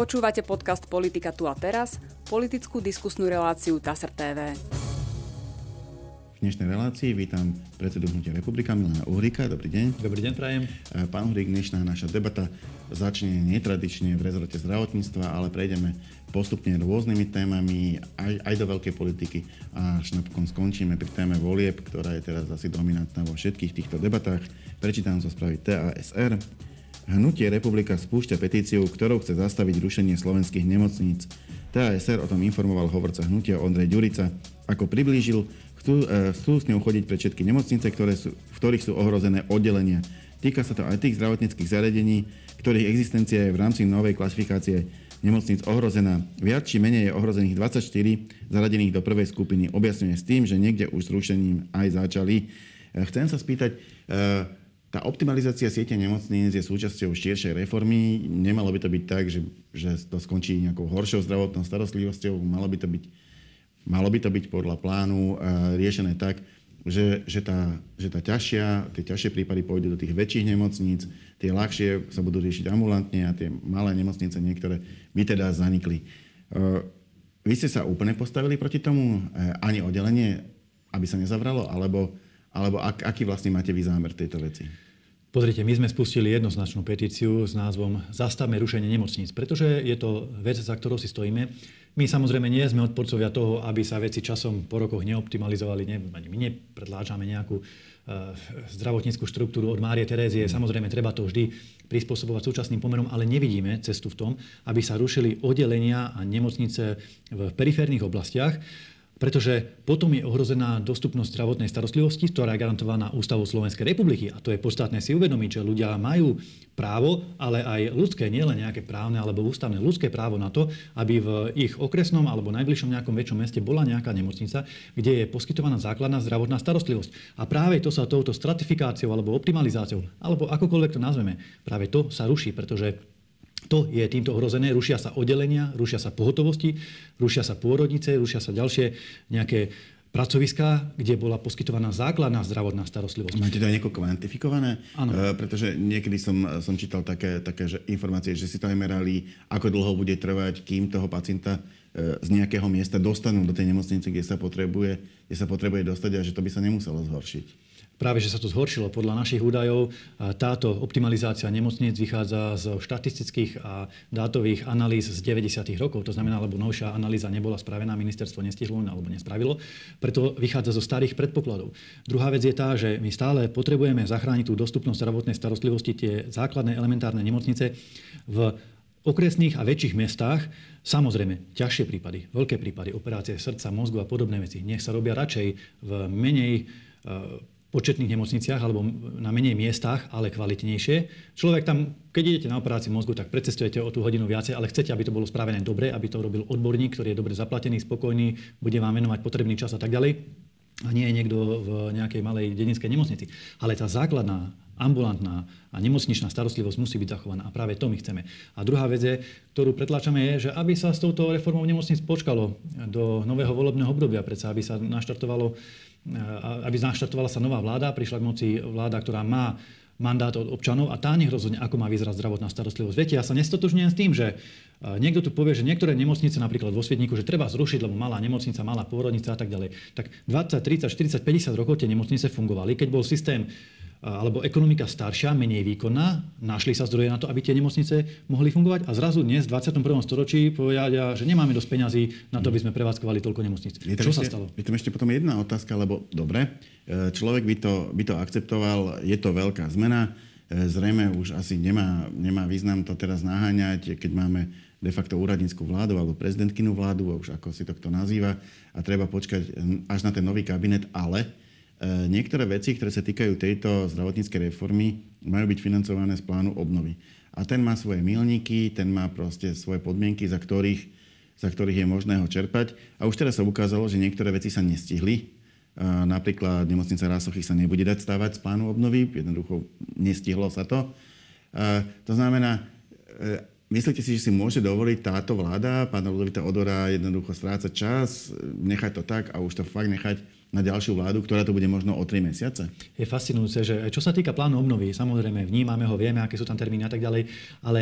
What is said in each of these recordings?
Počúvate podcast Politika tu a teraz, politickú diskusnú reláciu TASR TV. V dnešnej relácii vítam predsedu Hnutia Republika Milana Uhrika. Dobrý deň. Dobrý deň, prajem. Pán Uhrik, dnešná naša debata začne netradične v rezorte zdravotníctva, ale prejdeme postupne rôznymi témami aj, aj do veľkej politiky a až napokon skončíme pri téme volieb, ktorá je teraz asi dominantná vo všetkých týchto debatách. Prečítam zo správy TASR. Hnutie Republika spúšťa petíciu, ktorou chce zastaviť rušenie slovenských nemocníc. TASR o tom informoval hovorca hnutia Ondrej Ďurica. Ako priblížil, chcú, e, chcú s ňou chodiť pre všetky nemocnice, ktoré sú, v ktorých sú ohrozené oddelenia. Týka sa to aj tých zdravotníckých zariadení, ktorých existencia je v rámci novej klasifikácie nemocníc ohrozená. Viac či menej je ohrozených 24 zaradených do prvej skupiny. Objasňuje s tým, že niekde už s rušením aj začali. E, chcem sa spýtať, e, tá optimalizácia siete nemocníc je súčasťou širšej reformy. Nemalo by to byť tak, že, že to skončí nejakou horšou zdravotnou starostlivosťou. Malo by to byť, malo by to byť podľa plánu riešené tak, že, že, tá, že tá ťažšia, tie ťažšie prípady pôjdu do tých väčších nemocníc, tie ľahšie sa budú riešiť ambulantne a tie malé nemocnice niektoré by teda zanikli. Vy ste sa úplne postavili proti tomu? E, ani oddelenie, aby sa nezavralo? Alebo alebo ak, aký vlastne máte vy zámer tejto veci? Pozrite, my sme spustili jednoznačnú petíciu s názvom Zastavme rušenie nemocníc, pretože je to vec, za ktorou si stojíme. My samozrejme nie sme odporcovia toho, aby sa veci časom po rokoch neoptimalizovali. Nie, my nepredláčame nejakú uh, zdravotníckú štruktúru od Márie Terézie. Samozrejme, treba to vždy prispôsobovať súčasným pomerom, ale nevidíme cestu v tom, aby sa rušili oddelenia a nemocnice v periférnych oblastiach pretože potom je ohrozená dostupnosť zdravotnej starostlivosti, ktorá je garantovaná Ústavou Slovenskej republiky. A to je podstatné si uvedomiť, že ľudia majú právo, ale aj ľudské, nielen nejaké právne alebo ústavné, ľudské právo na to, aby v ich okresnom alebo najbližšom nejakom väčšom meste bola nejaká nemocnica, kde je poskytovaná základná zdravotná starostlivosť. A práve to sa touto stratifikáciou alebo optimalizáciou, alebo akokoľvek to nazveme, práve to sa ruší, pretože to je týmto ohrozené. Rušia sa oddelenia, rušia sa pohotovosti, rušia sa pôrodnice, rušia sa ďalšie nejaké pracoviská, kde bola poskytovaná základná zdravotná starostlivosť. Máte to aj nieko kvantifikované? Áno. E, pretože niekedy som, som čítal také, také že informácie, že si to aj merali, ako dlho bude trvať, kým toho pacienta e, z nejakého miesta dostanú do tej nemocnice, kde sa potrebuje, kde sa potrebuje dostať a že to by sa nemuselo zhoršiť práve, že sa to zhoršilo. Podľa našich údajov táto optimalizácia nemocníc vychádza z štatistických a dátových analýz z 90. rokov. To znamená, lebo novšia analýza nebola spravená, ministerstvo nestihlo alebo nespravilo. Preto vychádza zo starých predpokladov. Druhá vec je tá, že my stále potrebujeme zachrániť tú dostupnosť zdravotnej starostlivosti, tie základné elementárne nemocnice v okresných a väčších mestách, samozrejme, ťažšie prípady, veľké prípady, operácie srdca, mozgu a podobné veci, nech sa robia radšej v menej početných nemocniciach alebo na menej miestach, ale kvalitnejšie. Človek tam, keď idete na operáciu mozgu, tak predcestujete o tú hodinu viacej, ale chcete, aby to bolo spravené dobre, aby to robil odborník, ktorý je dobre zaplatený, spokojný, bude vám venovať potrebný čas a tak ďalej. A nie je niekto v nejakej malej dedinskej nemocnici. Ale tá základná ambulantná a nemocničná starostlivosť musí byť zachovaná. A práve to my chceme. A druhá vec, je, ktorú pretlačame, je, že aby sa s touto reformou nemocnic počkalo do nového volebného obdobia, predsa aby sa naštartovalo aby naštartovala sa nová vláda, prišla k moci vláda, ktorá má mandát od občanov a tá nech rozhodne, ako má vyzerať zdravotná starostlivosť. Viete, ja sa nestotožňujem s tým, že niekto tu povie, že niektoré nemocnice, napríklad vo Svietniku, že treba zrušiť, lebo malá nemocnica, malá pôrodnica a tak ďalej. Tak 20, 30, 40, 50 rokov tie nemocnice fungovali. Keď bol systém alebo ekonomika staršia, menej výkonná, našli sa zdroje na to, aby tie nemocnice mohli fungovať a zrazu dnes v 21. storočí povedia, že nemáme dosť peňazí na to, aby sme prevádzkovali toľko nemocnic. Je Čo ešte, sa stalo? Je tam ešte potom jedna otázka, lebo dobre, e, človek by to, by to akceptoval, je to veľká zmena, e, zrejme už asi nemá, nemá význam to teraz naháňať, keď máme de facto úradnícku vládu alebo prezidentkinu vládu, už ako si to kto nazýva, a treba počkať až na ten nový kabinet, ale niektoré veci, ktoré sa týkajú tejto zdravotníckej reformy, majú byť financované z plánu obnovy. A ten má svoje milníky, ten má proste svoje podmienky, za ktorých, za ktorých je možné ho čerpať. A už teraz sa ukázalo, že niektoré veci sa nestihli. E, napríklad nemocnica Rásochy sa nebude dať stávať z plánu obnovy, jednoducho nestihlo sa to. E, to znamená, myslíte si, že si môže dovoliť táto vláda, pána Ludovita Odora, jednoducho strácať čas, nechať to tak a už to fakt nechať na ďalšiu vládu, ktorá to bude možno o 3 mesiace? Je fascinujúce, že čo sa týka plánu obnovy, samozrejme vnímame ho, vieme, aké sú tam termíny a tak ďalej, ale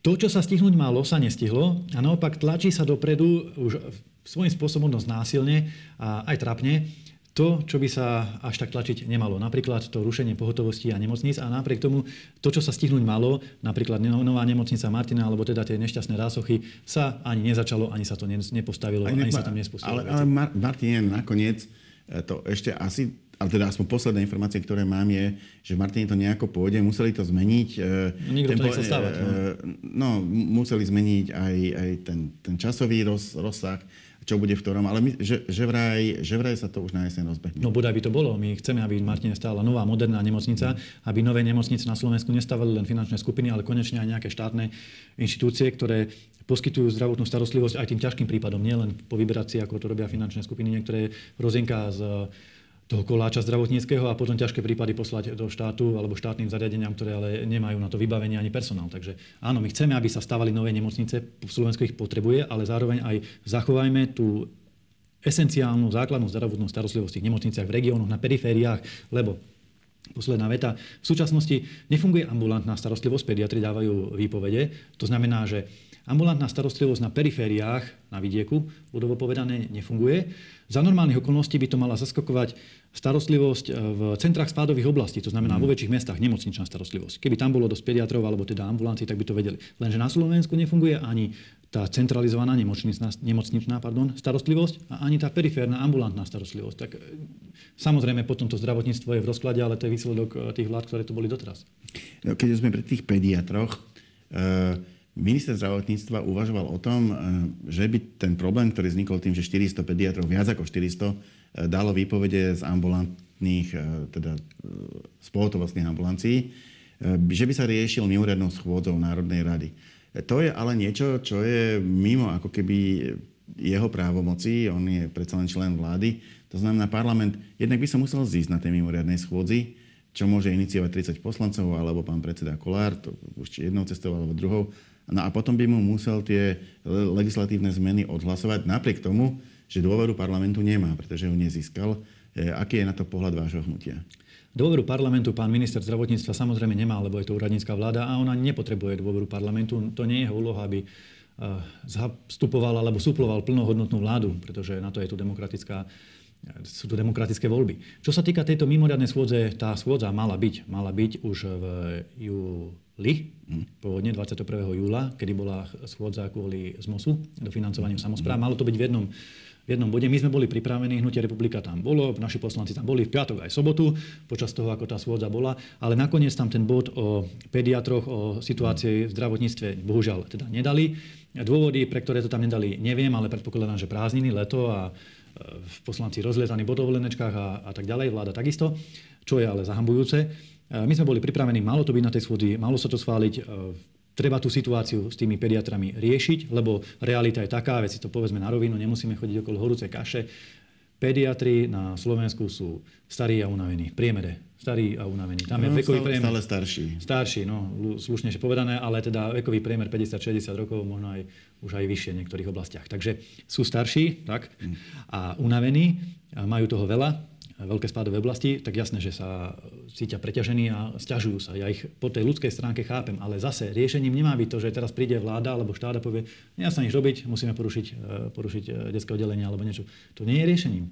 To, čo sa stihnúť malo, sa nestihlo a naopak tlačí sa dopredu už svojím spôsobom dosť násilne a aj trapne to, čo by sa až tak tlačiť nemalo. Napríklad to rušenie pohotovosti a nemocníc a napriek tomu to, čo sa stihnúť malo, napríklad nová nemocnica Martina alebo teda tie nešťastné rásochy, sa ani nezačalo, ani sa to nepostavilo, ani, ani sa tam nespustilo. Ale, ale Mar- Martin nakoniec to ešte asi ale teda aspoň posledné informácie, ktoré mám, je, že v Martine to nejako pôjde, museli to zmeniť. E, nikto ten, to nechcel stávať. No. E, no, museli zmeniť aj, aj ten, ten časový roz, rozsah čo bude v ktorom, ale my, že, že, vraj, že vraj sa to už na jeseň rozbehne. No bude, aby to bolo. My chceme, aby v Martine stála nová, moderná nemocnica, aby nové nemocnice na Slovensku nestávali len finančné skupiny, ale konečne aj nejaké štátne inštitúcie, ktoré poskytujú zdravotnú starostlivosť aj tým ťažkým prípadom, nielen po vyberácii, ako to robia finančné skupiny, niektoré rozinka z toho koláča zdravotníckého a potom ťažké prípady poslať do štátu alebo štátnym zariadeniam, ktoré ale nemajú na to vybavenie ani personál. Takže áno, my chceme, aby sa stavali nové nemocnice, Slovensko ich potrebuje, ale zároveň aj zachovajme tú esenciálnu základnú zdravotnú starostlivosť v nemocniciach v regiónoch, na perifériách, lebo Posledná veta. V súčasnosti nefunguje ambulantná starostlivosť, pediatri dávajú výpovede. To znamená, že ambulantná starostlivosť na perifériách, na vidieku, budovo povedané, nefunguje. Za normálnych okolností by to mala zaskakovať starostlivosť e, v centrách spádových oblastí, to znamená mm. vo väčších mestách nemocničná starostlivosť. Keby tam bolo dosť pediatrov alebo teda ambulancií, tak by to vedeli. Lenže na Slovensku nefunguje ani tá centralizovaná nemocničná, nemocničná pardon, starostlivosť a ani tá periférna ambulantná starostlivosť. Tak e, samozrejme potom to zdravotníctvo je v rozklade, ale to je výsledok e, tých vlád, ktoré to boli doteraz. No, keď sme pri tých pediatroch, Minister zdravotníctva uvažoval o tom, že by ten problém, ktorý vznikol tým, že 400 pediatrov, viac ako 400, E, dalo výpovede z ambulantných, e, teda e, z pohotovostných ambulancií, že by sa riešil mimoriadnou schôdzou Národnej rady. To je ale niečo, čo je mimo ako keby jeho právomoci, on je predsa len člen vlády, to znamená parlament, jednak by sa musel zísť na tej mimoriadnej schôdzi, čo môže iniciovať 30 poslancov, alebo pán predseda Kolár, to už jednou cestou alebo druhou. No a potom by mu musel tie legislatívne zmeny odhlasovať, napriek tomu, že dôveru parlamentu nemá, pretože ju nezískal. E, aký je na to pohľad vášho hnutia? Dôveru parlamentu pán minister zdravotníctva samozrejme nemá, lebo je to úradnícka vláda a ona nepotrebuje dôveru parlamentu. To nie je jeho úloha, aby e, zastupoval alebo suploval plnohodnotnú vládu, pretože na to je tu demokratická sú tu demokratické voľby. Čo sa týka tejto mimoriadnej schôdze, tá schôdza mala byť, mala byť už v júli, pôvodne 21. júla, kedy bola schôdza kvôli ZMOSu, dofinancovaniu samozpráv. Malo to byť v jednom v jednom bode. My sme boli pripravení, Hnutie republika tam bolo, naši poslanci tam boli v piatok aj sobotu, počas toho, ako tá schôdza bola, ale nakoniec tam ten bod o pediatroch, o situácii v zdravotníctve bohužiaľ teda nedali. Dôvody, pre ktoré to tam nedali, neviem, ale predpokladám, že prázdniny, leto a e, poslanci rozlietaní po dovolenečkách a, a tak ďalej, vláda takisto, čo je ale zahambujúce. E, my sme boli pripravení, malo to byť na tej schôdzi, malo sa to schváliť e, treba tú situáciu s tými pediatrami riešiť, lebo realita je taká, veď si to povedzme na rovinu, nemusíme chodiť okolo horúcej kaše. Pediatri na Slovensku sú starí a unavení. Priemere. Starí a unavení. Tam no, je vekový priemer. Stále starší. Starší, no, slušnejšie povedané, ale teda vekový priemer 50-60 rokov, možno aj už aj vyššie v niektorých oblastiach. Takže sú starší, tak, mm. a unavení, a majú toho veľa, veľké spádové oblasti, tak jasné, že sa cítia preťažení a stiažujú sa. Ja ich po tej ľudskej stránke chápem, ale zase riešením nemá byť to, že teraz príde vláda alebo štát a povie, nedá sa nič robiť, musíme porušiť, e, porušiť e, detské oddelenie alebo niečo. To nie je riešením.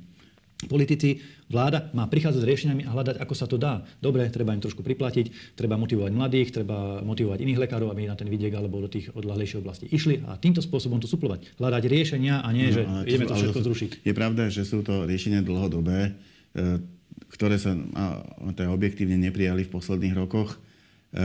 Politici, vláda má prichádzať s riešeniami a hľadať, ako sa to dá. Dobre, treba im trošku priplatiť, treba motivovať mladých, treba motivovať iných lekárov, aby na ten vidiek alebo do tých odlahlejších oblastí išli a týmto spôsobom to suplovať. Hľadať riešenia a nie, no, že ideme to všetko zrušiť. Je pravda, že sú to riešenia dlhodobé ktoré sa teda objektívne neprijali v posledných rokoch. E,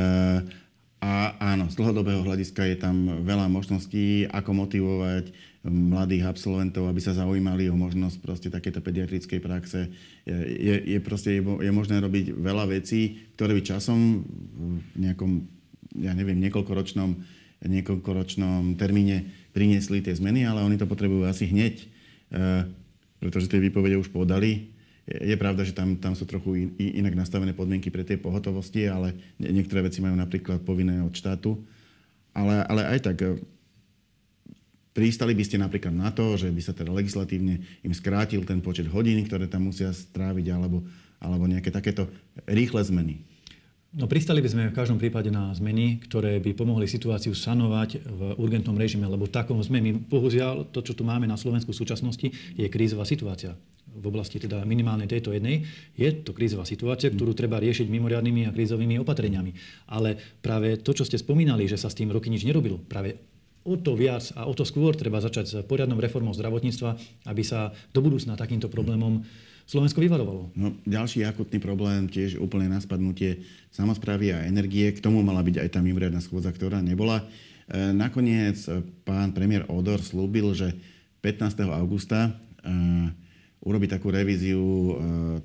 a áno, z dlhodobého hľadiska je tam veľa možností, ako motivovať mladých absolventov, aby sa zaujímali o možnosť proste takéto pediatrickej praxe. Je, je, proste, je, je možné robiť veľa vecí, ktoré by časom v nejakom, ja neviem, niekoľkoročnom, niekoľkoročnom termíne priniesli tie zmeny, ale oni to potrebujú asi hneď, e, pretože tie výpovede už podali je pravda, že tam, tam sú trochu in, inak nastavené podmienky pre tie pohotovosti, ale niektoré veci majú napríklad povinné od štátu. Ale, ale aj tak, e, pristali by ste napríklad na to, že by sa teda legislatívne im skrátil ten počet hodín, ktoré tam musia stráviť, alebo, alebo nejaké takéto rýchle zmeny? No pristali by sme v každom prípade na zmeny, ktoré by pomohli situáciu sanovať v urgentnom režime, lebo takom sme my, bohužiaľ, to, čo tu máme na Slovensku v súčasnosti, je krízová situácia. V oblasti teda minimálnej tejto jednej je to krízová situácia, ktorú treba riešiť mimoriadnými a krízovými opatreniami. Ale práve to, čo ste spomínali, že sa s tým roky nič nerobilo, práve o to viac a o to skôr treba začať s poriadnou reformou zdravotníctva, aby sa do budúcna takýmto problémom Slovensko vyvarovalo. No, ďalší akutný problém, tiež úplne na spadnutie samozprávy a energie. K tomu mala byť aj tá mimoriadná schôdza, ktorá nebola. E, nakoniec e, pán premiér Odor slúbil, že 15. augusta e, urobí takú revíziu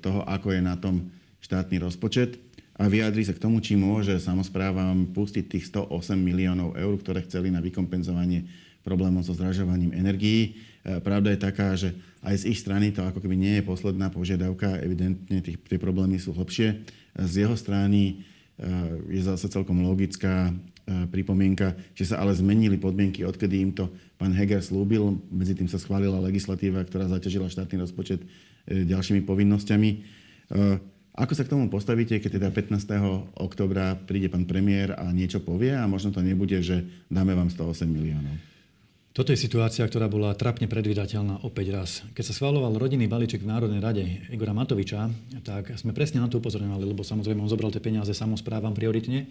toho, ako je na tom štátny rozpočet a vyjadri sa k tomu, či môže samozprávam pustiť tých 108 miliónov eur, ktoré chceli na vykompenzovanie problémov so zdražovaním energií. Pravda je taká, že aj z ich strany to ako keby nie je posledná požiadavka, evidentne tie problémy sú hlbšie. Z jeho strany eh, je zase celkom logická pripomienka, že sa ale zmenili podmienky, odkedy im to pán Heger slúbil. Medzi tým sa schválila legislatíva, ktorá zaťažila štátny rozpočet eh, ďalšími povinnosťami. Ako sa k tomu postavíte, keď teda 15. oktobra príde pán premiér a niečo povie a možno to nebude, že dáme vám 108 miliónov? Toto je situácia, ktorá bola trapne predvydateľná opäť raz. Keď sa schváloval rodinný balíček v Národnej rade Igora Matoviča, tak sme presne na to upozorňovali, lebo samozrejme on zobral tie peniaze samozprávam prioritne.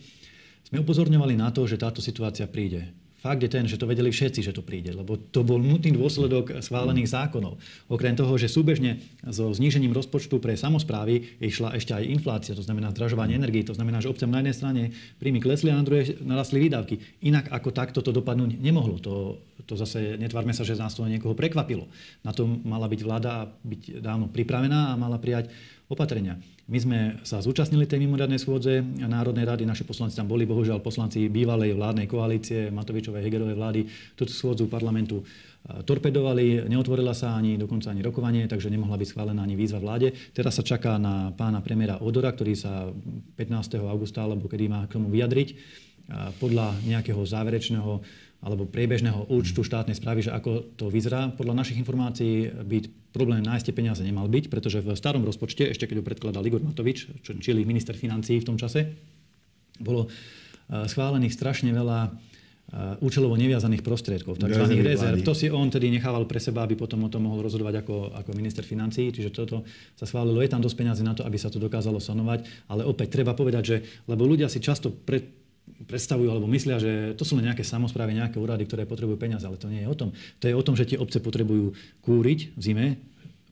Sme upozorňovali na to, že táto situácia príde. Fakt je ten, že to vedeli všetci, že to príde, lebo to bol nutný dôsledok schválených zákonov. Okrem toho, že súbežne so znížením rozpočtu pre samozprávy išla ešte aj inflácia, to znamená zdražovanie energii, to znamená, že obcem na jednej strane príjmy klesli a na druhej narastli výdavky. Inak ako takto to dopadnúť nemohlo. To, to zase netvárme sa, že nás to niekoho prekvapilo. Na to mala byť vláda byť dávno pripravená a mala prijať opatrenia. My sme sa zúčastnili tej mimoriadnej schôdze Národnej rady, naši poslanci tam boli, bohužiaľ poslanci bývalej vládnej koalície Matovičovej Hegerovej vlády túto schôdzu parlamentu torpedovali, neotvorila sa ani dokonca ani rokovanie, takže nemohla byť schválená ani výzva vláde. Teraz sa čaká na pána premiéra Odora, ktorý sa 15. augusta alebo kedy má k tomu vyjadriť podľa nejakého záverečného alebo priebežného účtu štátnej správy, že ako to vyzerá. Podľa našich informácií by problém nájsť tie peniaze nemal byť, pretože v starom rozpočte, ešte keď ho predkladal Igor Matovič, čili minister financií v tom čase, bolo eh, schválených strašne veľa eh, účelovo neviazaných prostriedkov, tzv. rezerv. To si on tedy nechával pre seba, aby potom o tom mohol rozhodovať ako, ako minister financií. Čiže toto sa schválilo. Je tam dosť peniazy na to, aby sa to dokázalo sanovať. Ale opäť treba povedať, že lebo ľudia si často pred, predstavujú alebo myslia, že to sú len nejaké samozprávy, nejaké úrady, ktoré potrebujú peniaze, ale to nie je o tom. To je o tom, že tie obce potrebujú kúriť v zime,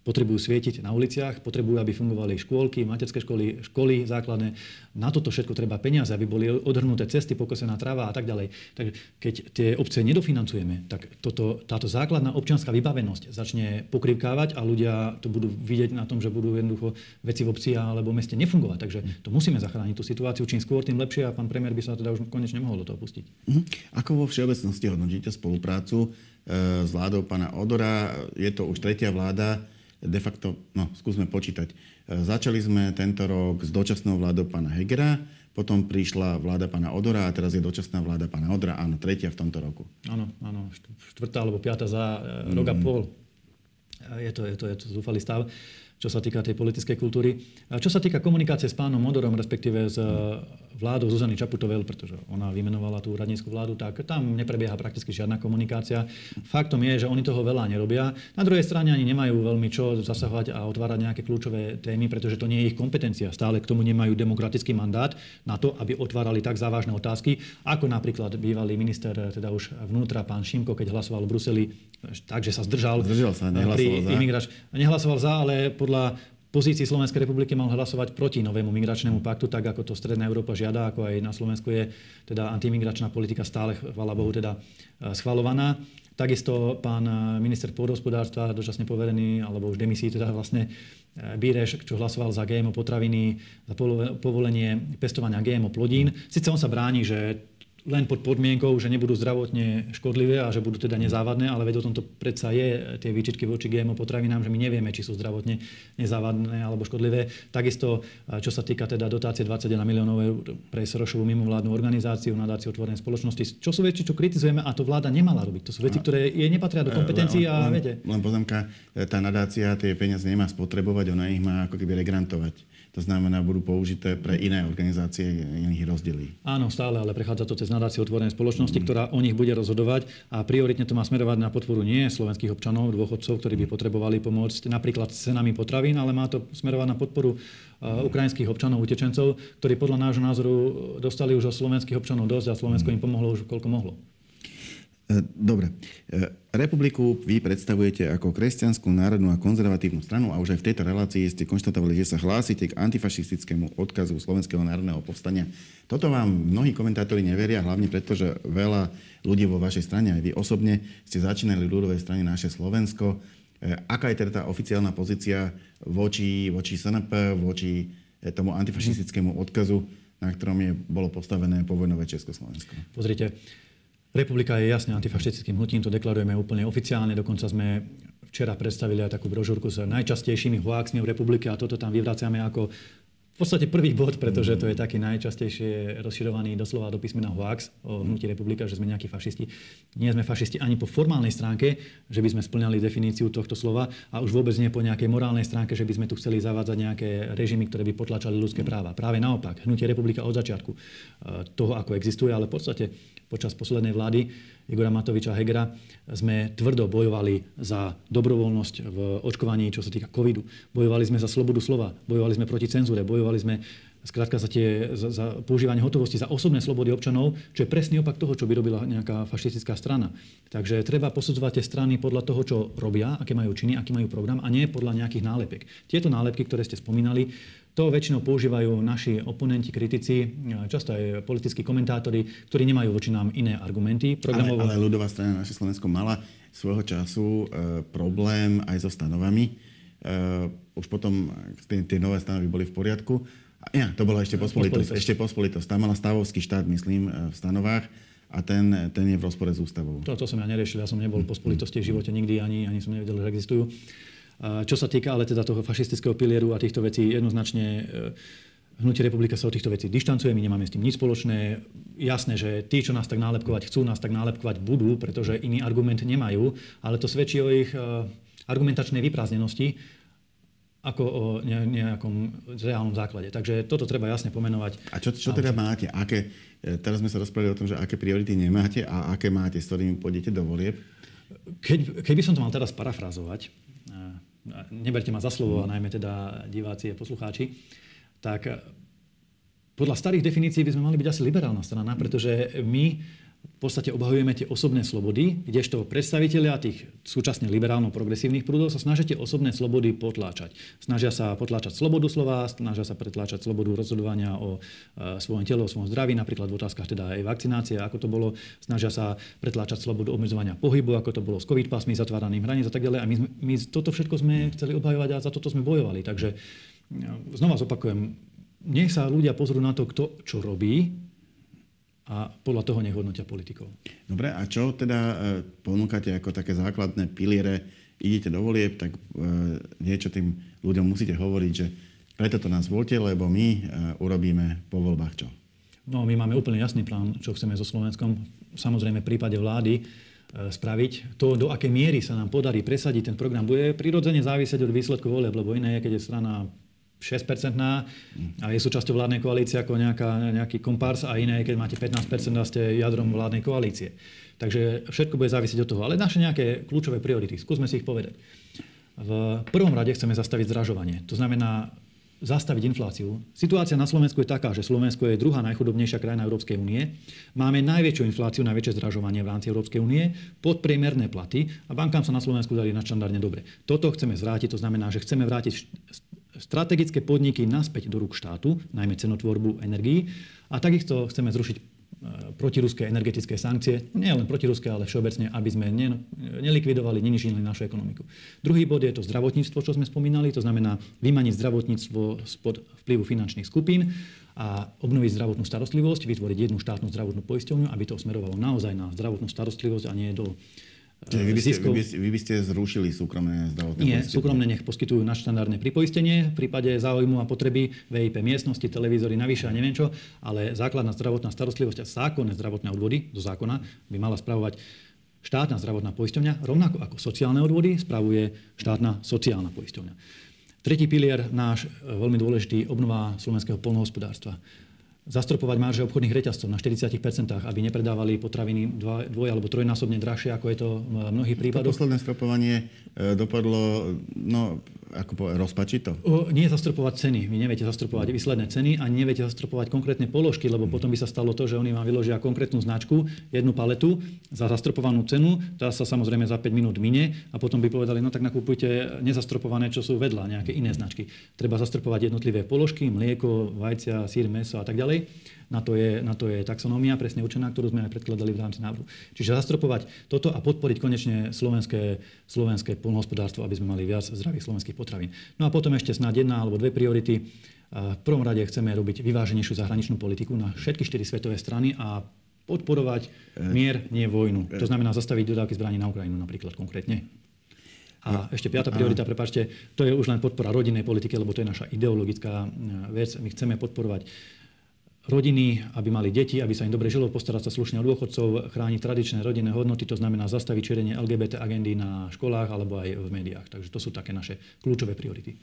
potrebujú svietiť na uliciach, potrebujú, aby fungovali škôlky, materské školy, školy základné. Na toto všetko treba peniaze, aby boli odhrnuté cesty, pokosená tráva a tak ďalej. Takže keď tie obce nedofinancujeme, tak toto, táto základná občianská vybavenosť začne pokrivkávať a ľudia to budú vidieť na tom, že budú jednoducho veci v obci alebo v meste nefungovať. Takže to musíme zachrániť tú situáciu. Čím skôr, tým lepšie a pán premiér by sa teda už konečne mohol do toho pustiť. Mhm. Ako vo všeobecnosti hodnotíte spoluprácu e, s vládou pána Odora? Je to už tretia vláda de facto, no skúsme počítať. E, začali sme tento rok s dočasnou vládou pána Hegera, potom prišla vláda pána Odora a teraz je dočasná vláda pána Odora, áno, tretia v tomto roku. Áno, áno, štvrtá alebo piata za mm. rok a pol. Je to, je to, je to zúfalý stav čo sa týka tej politickej kultúry. A čo sa týka komunikácie s pánom Modorom, respektíve s vládou Zuzany Čaputovel, pretože ona vymenovala tú radnícku vládu, tak tam neprebieha prakticky žiadna komunikácia. Faktom je, že oni toho veľa nerobia. Na druhej strane ani nemajú veľmi čo zasahovať a otvárať nejaké kľúčové témy, pretože to nie je ich kompetencia. Stále k tomu nemajú demokratický mandát na to, aby otvárali tak závažné otázky, ako napríklad bývalý minister teda už vnútra pán Šimko, keď hlasoval v Bruseli, takže sa zdržal. Zdržal sa, nehlasoval za. Imigrač... Nehlasoval za, ale podľa pozícii Slovenskej republiky mal hlasovať proti novému migračnému paktu, tak ako to Stredná Európa žiada, ako aj na Slovensku je teda antimigračná politika stále, chvala Bohu, teda e, schvalovaná. Takisto pán e, minister pôdohospodárstva, dočasne poverený, alebo už demisí teda vlastne e, Bíreš, čo hlasoval za GMO potraviny, za povolenie pestovania GMO plodín. Sice on sa bráni, že len pod podmienkou, že nebudú zdravotne škodlivé a že budú teda nezávadné, ale veď o tomto predsa je tie výčitky voči GMO potravinám, že my nevieme, či sú zdravotne nezávadné alebo škodlivé. Takisto, čo sa týka teda dotácie 21 miliónov eur pre Sorošovú mimovládnu organizáciu, nadáciu otvorenej spoločnosti, čo sú veci, čo kritizujeme a to vláda nemala robiť. To sú veci, ktoré jej nepatria do kompetencií a len, viete. Len pozemka, tá nadácia tie peniaze nemá spotrebovať, ona ich má ako keby regrantovať. To znamená, budú použité pre iné organizácie, iných rozdelí. Áno, stále, ale prechádza to cez nadáciu otvorenej spoločnosti, mm. ktorá o nich bude rozhodovať a prioritne to má smerovať na podporu nie slovenských občanov, dôchodcov, ktorí by potrebovali pomôcť napríklad s cenami potravín, ale má to smerovať na podporu uh, ukrajinských občanov, utečencov, ktorí podľa nášho názoru dostali už od slovenských občanov dosť a Slovensko mm. im pomohlo už koľko mohlo. E, dobre. E, republiku vy predstavujete ako kresťanskú, národnú a konzervatívnu stranu a už aj v tejto relácii ste konštatovali, že sa hlásite k antifašistickému odkazu Slovenského národného povstania. Toto vám mnohí komentátori neveria, hlavne preto, že veľa ľudí vo vašej strane, aj vy osobne, ste začínali v ľudovej strane naše Slovensko. E, aká je teda tá oficiálna pozícia voči, voči SNP, voči tomu antifašistickému odkazu, na ktorom je, bolo postavené povojnové Československo? Pozrite, Republika je jasne antifašistickým hnutím, to deklarujeme úplne oficiálne, dokonca sme včera predstavili aj takú brožúrku s najčastejšími hoaxmi v republike a toto tam vyvraciame ako v podstate prvý bod, pretože to je taký najčastejšie rozširovaný doslova do písmena hoax o hnutí republika, že sme nejakí fašisti. Nie sme fašisti ani po formálnej stránke, že by sme splňali definíciu tohto slova a už vôbec nie po nejakej morálnej stránke, že by sme tu chceli zavádzať nejaké režimy, ktoré by potlačali ľudské práva. Práve naopak, hnutie republika od začiatku eh, toho, ako existuje, ale v podstate počas poslednej vlády Igora Matoviča Hegera sme tvrdo bojovali za dobrovoľnosť v očkovaní, čo sa týka covidu. Bojovali sme za slobodu slova, bojovali sme proti cenzúre, bojovali sme skrátka za, tie, za, za používanie hotovosti, za osobné slobody občanov, čo je presný opak toho, čo by robila nejaká fašistická strana. Takže treba posudzovať tie strany podľa toho, čo robia, aké majú činy, aký majú program a nie podľa nejakých nálepek. Tieto nálepky, ktoré ste spomínali, to väčšinou používajú naši oponenti, kritici, často aj politickí komentátori, ktorí nemajú voči nám iné argumenty. Programovo... Ale, ale ľudová strana naše Slovensko mala svojho času e, problém aj so stanovami. E, už potom tie, tie nové stanovy boli v poriadku. Ja, to bola ešte pospolitosť. Ešte pospolitosť. Tam mala stavovský štát, myslím, e, v stanovách a ten, ten je v rozpore s ústavou. To, to som ja neriešil. Ja som nebol v pospolitosti v živote nikdy, ani, ani som nevedel, že existujú. Čo sa týka ale teda toho fašistického pilieru a týchto vecí, jednoznačne e, Hnutie republika sa od týchto vecí dištancuje, my nemáme s tým nič spoločné. Jasné, že tí, čo nás tak nálepkovať chcú, nás tak nálepkovať budú, pretože iný argument nemajú, ale to svedčí o ich e, argumentačnej vyprázdnenosti ako o nejakom reálnom základe. Takže toto treba jasne pomenovať. A čo, čo teda máte? Aké, e, teraz sme sa rozprávali o tom, že aké priority nemáte a aké máte, s ktorými pôjdete do volieb? Keď, keby som to mal teraz parafrazovať, neberte ma za slovo, a najmä teda diváci a poslucháči, tak podľa starých definícií by sme mali byť asi liberálna strana, pretože my v podstate obhajujeme tie osobné slobody, kdežto predstavitelia tých súčasne liberálno-progresívnych prúdov sa snažia tie osobné slobody potláčať. Snažia sa potláčať slobodu slova, snažia sa pretláčať slobodu rozhodovania o e, svojom tele, o svojom zdraví, napríklad v otázkach teda aj vakcinácie, ako to bolo. Snažia sa pretláčať slobodu obmedzovania pohybu, ako to bolo s covid pasmi, zatváraním hraníc a tak ďalej. A my, my toto všetko sme chceli obhajovať a za toto sme bojovali. Takže e, znova zopakujem, nech sa ľudia pozrú na to, kto čo robí, a podľa toho nehodnotia politikov. Dobre, a čo teda e, ponúkate ako také základné piliere? Idete do volieb, tak e, niečo tým ľuďom musíte hovoriť, že preto to nás voľte, lebo my e, urobíme po voľbách čo? No, my máme úplne jasný plán, čo chceme so Slovenskom. Samozrejme, v prípade vlády spraviť. To, do akej miery sa nám podarí presadiť ten program, bude prirodzene závisieť od výsledku volieb, lebo iné je, keď je strana 6-percentná a je súčasťou vládnej koalície ako nejaká, nejaký kompárs a iné, keď máte 15% a ste jadrom vládnej koalície. Takže všetko bude závisieť od toho. Ale naše nejaké kľúčové priority, skúsme si ich povedať. V prvom rade chceme zastaviť zražovanie. To znamená zastaviť infláciu. Situácia na Slovensku je taká, že Slovensko je druhá najchudobnejšia krajina Európskej únie. Máme najväčšiu infláciu, najväčšie zražovanie v rámci Európskej únie, podpriemerné platy a bankám sa na Slovensku darí nadštandardne dobre. Toto chceme zvrátiť, to znamená, že chceme vrátiť strategické podniky naspäť do rúk štátu, najmä cenotvorbu energií. A takisto chceme zrušiť e, protiruské energetické sankcie, nie len protiruské, ale všeobecne, aby sme nelikvidovali, nenižili našu ekonomiku. Druhý bod je to zdravotníctvo, čo sme spomínali, to znamená vymaniť zdravotníctvo spod vplyvu finančných skupín a obnoviť zdravotnú starostlivosť, vytvoriť jednu štátnu zdravotnú poisťovňu, aby to smerovalo naozaj na zdravotnú starostlivosť a nie do Čiže vy by, ste, vy, by ste, vy by ste zrušili súkromné zdravotné Nie, súkromné nech poskytujú štandardné pripoistenie v prípade záujmu a potreby VIP miestnosti, televízory, navyše a neviem čo, ale základná zdravotná starostlivosť a zákonné zdravotné odvody do zákona by mala spravovať štátna zdravotná poisťovňa, rovnako ako sociálne odvody spravuje štátna sociálna poisťovňa. Tretí pilier, náš veľmi dôležitý, obnova slovenského polnohospodárstva zastropovať marže obchodných reťazcov na 40%, aby nepredávali potraviny dvoj, alebo trojnásobne drahšie, ako je to v mnohých prípadoch. To posledné stropovanie e, dopadlo, no, ako povedať, rozpačito? O, nie zastropovať ceny. Vy neviete zastropovať výsledné ceny a neviete zastropovať konkrétne položky, lebo potom by sa stalo to, že oni vám vyložia konkrétnu značku, jednu paletu za zastropovanú cenu, tá sa samozrejme za 5 minút mine a potom by povedali, no tak nakupujte nezastropované, čo sú vedľa, nejaké iné značky. Treba zastropovať jednotlivé položky, mlieko, vajcia, sír, meso a tak ďalej. Na to, je, na to je taxonómia presne určená, ktorú sme aj predkladali v rámci návrhu. Čiže zastropovať toto a podporiť konečne slovenské, slovenské polnohospodárstvo, aby sme mali viac zdravých slovenských potravín. No a potom ešte snáď jedna alebo dve priority. V prvom rade chceme robiť vyváženejšiu zahraničnú politiku na všetky štyri svetové strany a podporovať mier, nie vojnu. To znamená zastaviť dodávky zbraní na Ukrajinu napríklad konkrétne. A ešte piata priorita, prepáčte, to je už len podpora rodinnej politiky, lebo to je naša ideologická vec. My chceme podporovať rodiny, aby mali deti, aby sa im dobre žilo, postarať sa slušne o dôchodcov, chrániť tradičné rodinné hodnoty, to znamená zastaviť šírenie LGBT agendy na školách alebo aj v médiách. Takže to sú také naše kľúčové priority.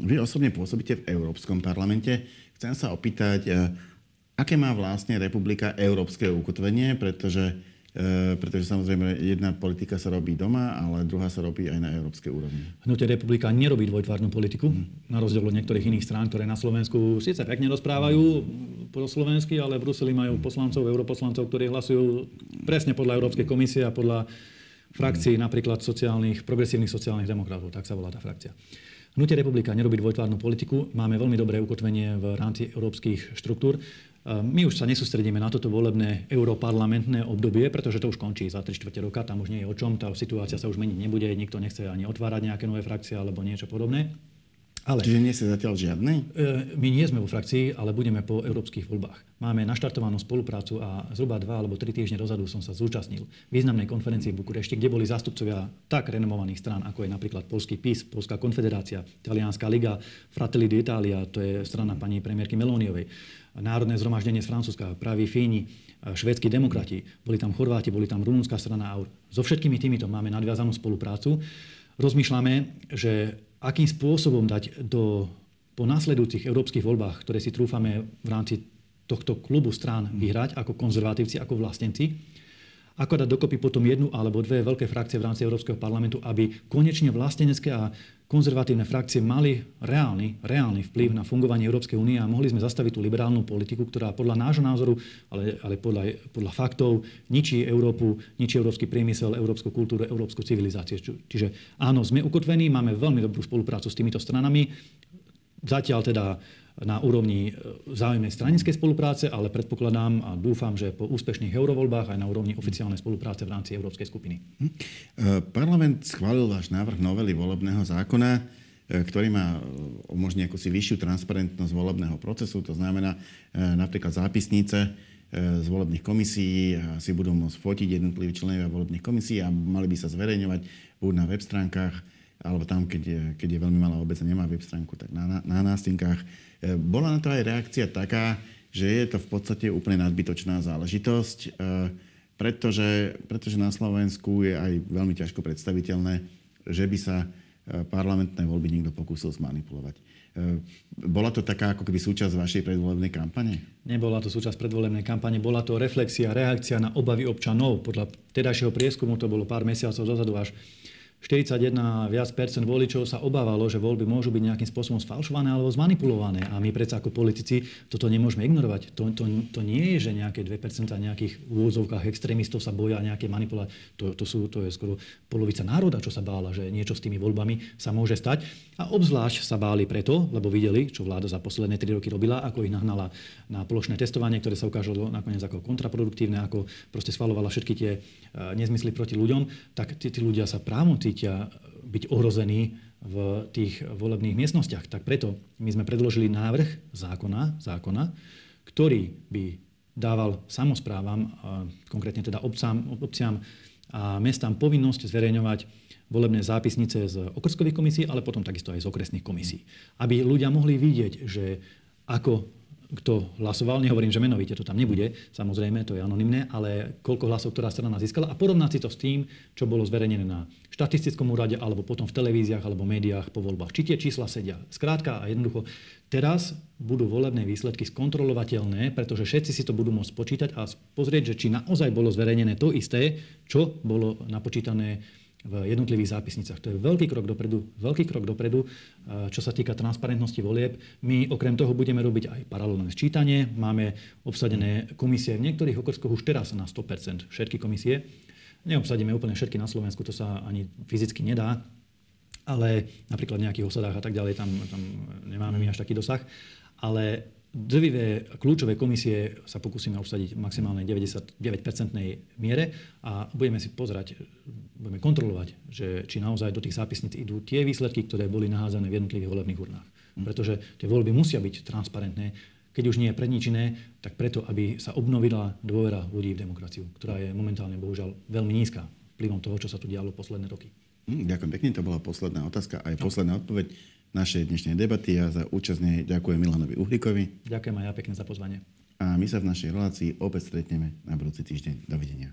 Vy osobne pôsobíte v Európskom parlamente. Chcem sa opýtať, aké má vlastne republika európske ukotvenie, pretože E, pretože samozrejme jedna politika sa robí doma, ale druhá sa robí aj na európskej úrovni. Hnutie republika nerobí dvojtvárnu politiku, mm. na rozdiel od niektorých iných strán, ktoré na Slovensku síce pekne rozprávajú po slovensky, ale v Bruseli majú poslancov, europoslancov, ktorí hlasujú presne podľa Európskej komisie a podľa frakcií, mm. napríklad sociálnych, progresívnych sociálnych demokratov, tak sa volá tá frakcia. Hnutie republika nerobí dvojtvárnu politiku, máme veľmi dobré ukotvenie v rámci európskych štruktúr. My už sa nesústredíme na toto volebné europarlamentné obdobie, pretože to už končí za 3 čtvrte roka, tam už nie je o čom, tá situácia sa už meniť nebude, nikto nechce ani otvárať nejaké nové frakcie alebo niečo podobné. Ale, Čiže nie ste zatiaľ žiadny? E, my nie sme vo frakcii, ale budeme po európskych voľbách. Máme naštartovanú spoluprácu a zhruba dva alebo tri týždne dozadu som sa zúčastnil významnej konferencii v Bukurešti, kde boli zástupcovia tak renomovaných strán, ako je napríklad Polský PIS, Polská konfederácia, Talianská liga, Fratelli d'Italia, to je strana pani premiérky Melóniovej, Národné zhromaždenie z Francúzska, praví Fíni, švédsky demokrati, boli tam Chorváti, boli tam rumúnska strana AUR. So všetkými týmito máme nadviazanú spoluprácu. Rozmýšľame, že akým spôsobom dať do, po následujúcich európskych voľbách, ktoré si trúfame v rámci tohto klubu strán vyhrať ako konzervatívci, ako vlastenci, ako dať dokopy potom jednu alebo dve veľké frakcie v rámci Európskeho parlamentu, aby konečne vlastenecké a konzervatívne frakcie mali reálny, reálny vplyv na fungovanie Európskej únie a mohli sme zastaviť tú liberálnu politiku, ktorá podľa nášho názoru, ale, ale podľa, podľa faktov, ničí Európu, ničí európsky priemysel, európsku kultúru, európsku civilizáciu. Čiže áno, sme ukotvení, máme veľmi dobrú spoluprácu s týmito stranami. Zatiaľ teda na úrovni e, vzájomnej stranickej spolupráce, ale predpokladám a dúfam, že po úspešných eurovoľbách aj na úrovni oficiálnej spolupráce v rámci Európskej skupiny. Hm. E, parlament schválil váš návrh novely volebného zákona, e, ktorý má umožniť akúsi vyššiu transparentnosť volebného procesu. To znamená napríklad zápisnice z volebných komisí si budú môcť fotiť jednotliví členovia volebných komisí a mali by sa zverejňovať buď na web stránkach, alebo tam, keď je, keď je veľmi malá obec a nemá web stránku, tak na, na, na nástinkách E, bola na to aj reakcia taká, že je to v podstate úplne nadbytočná záležitosť, e, pretože, pretože na Slovensku je aj veľmi ťažko predstaviteľné, že by sa e, parlamentné voľby niekto pokúsil zmanipulovať. Bola to taká ako keby súčasť vašej predvolebnej kampane? Nebola to súčasť predvolebnej kampane, bola to reflexia, reakcia na obavy občanov. Podľa tedajšieho prieskumu, to bolo pár mesiacov dozadu až 41 viac percent voličov sa obávalo, že voľby môžu byť nejakým spôsobom sfalšované alebo zmanipulované. A my predsa ako politici toto nemôžeme ignorovať. To, to, to nie je, že nejaké 2% nejakých úvodzovkách extrémistov sa boja nejaké manipulovať. To, to, sú, to je skoro polovica národa, čo sa bála, že niečo s tými voľbami sa môže stať. A obzvlášť sa báli preto, lebo videli, čo vláda za posledné 3 roky robila, ako ich nahnala na plošné testovanie, ktoré sa ukážalo nakoniec ako kontraproduktívne, ako proste schvalovala všetky tie eh, nezmysly proti ľuďom, tak tí, tí ľudia sa právom cítia byť ohrození v tých volebných miestnostiach. Tak preto my sme predložili návrh zákona, zákona ktorý by dával samozprávam, konkrétne teda obcám, obciam a mestám povinnosť zverejňovať volebné zápisnice z okrskových komisí, ale potom takisto aj z okresných komisí. Aby ľudia mohli vidieť, že ako kto hlasoval. Nehovorím, že menovite to tam nebude, samozrejme, to je anonymné, ale koľko hlasov ktorá strana získala a porovnať si to s tým, čo bolo zverejnené na štatistickom úrade alebo potom v televíziách alebo médiách po voľbách. Či tie čísla sedia. Skrátka a jednoducho, teraz budú volebné výsledky skontrolovateľné, pretože všetci si to budú môcť počítať a pozrieť, že či naozaj bolo zverejnené to isté, čo bolo napočítané v jednotlivých zápisnicách. To je veľký krok dopredu, veľký krok dopredu, čo sa týka transparentnosti volieb. My okrem toho budeme robiť aj paralelné sčítanie. Máme obsadené komisie v niektorých okrskoch už teraz na 100%, všetky komisie. Neobsadíme úplne všetky na Slovensku, to sa ani fyzicky nedá, ale napríklad v nejakých osadách a tak ďalej, tam, tam nemáme my až taký dosah. Ale drvivé kľúčové komisie sa pokúsime obsadiť v maximálnej 99% miere a budeme si pozerať, budeme kontrolovať, že či naozaj do tých zápisníc idú tie výsledky, ktoré boli nahádzané v jednotlivých volebných urnách. Mhm. Pretože tie voľby musia byť transparentné, keď už nie je pre nič iné, tak preto, aby sa obnovila dôvera ľudí v demokraciu, ktorá je momentálne bohužiaľ veľmi nízka vplyvom toho, čo sa tu dialo posledné roky. Hm, ďakujem pekne, to bola posledná otázka aj no. posledná odpoveď našej dnešnej debaty. Ja za účasť ďakujem Milanovi Uhlíkovi. Ďakujem aj ja pekne za pozvanie. A my sa v našej relácii opäť stretneme na budúci týždeň. Dovidenia.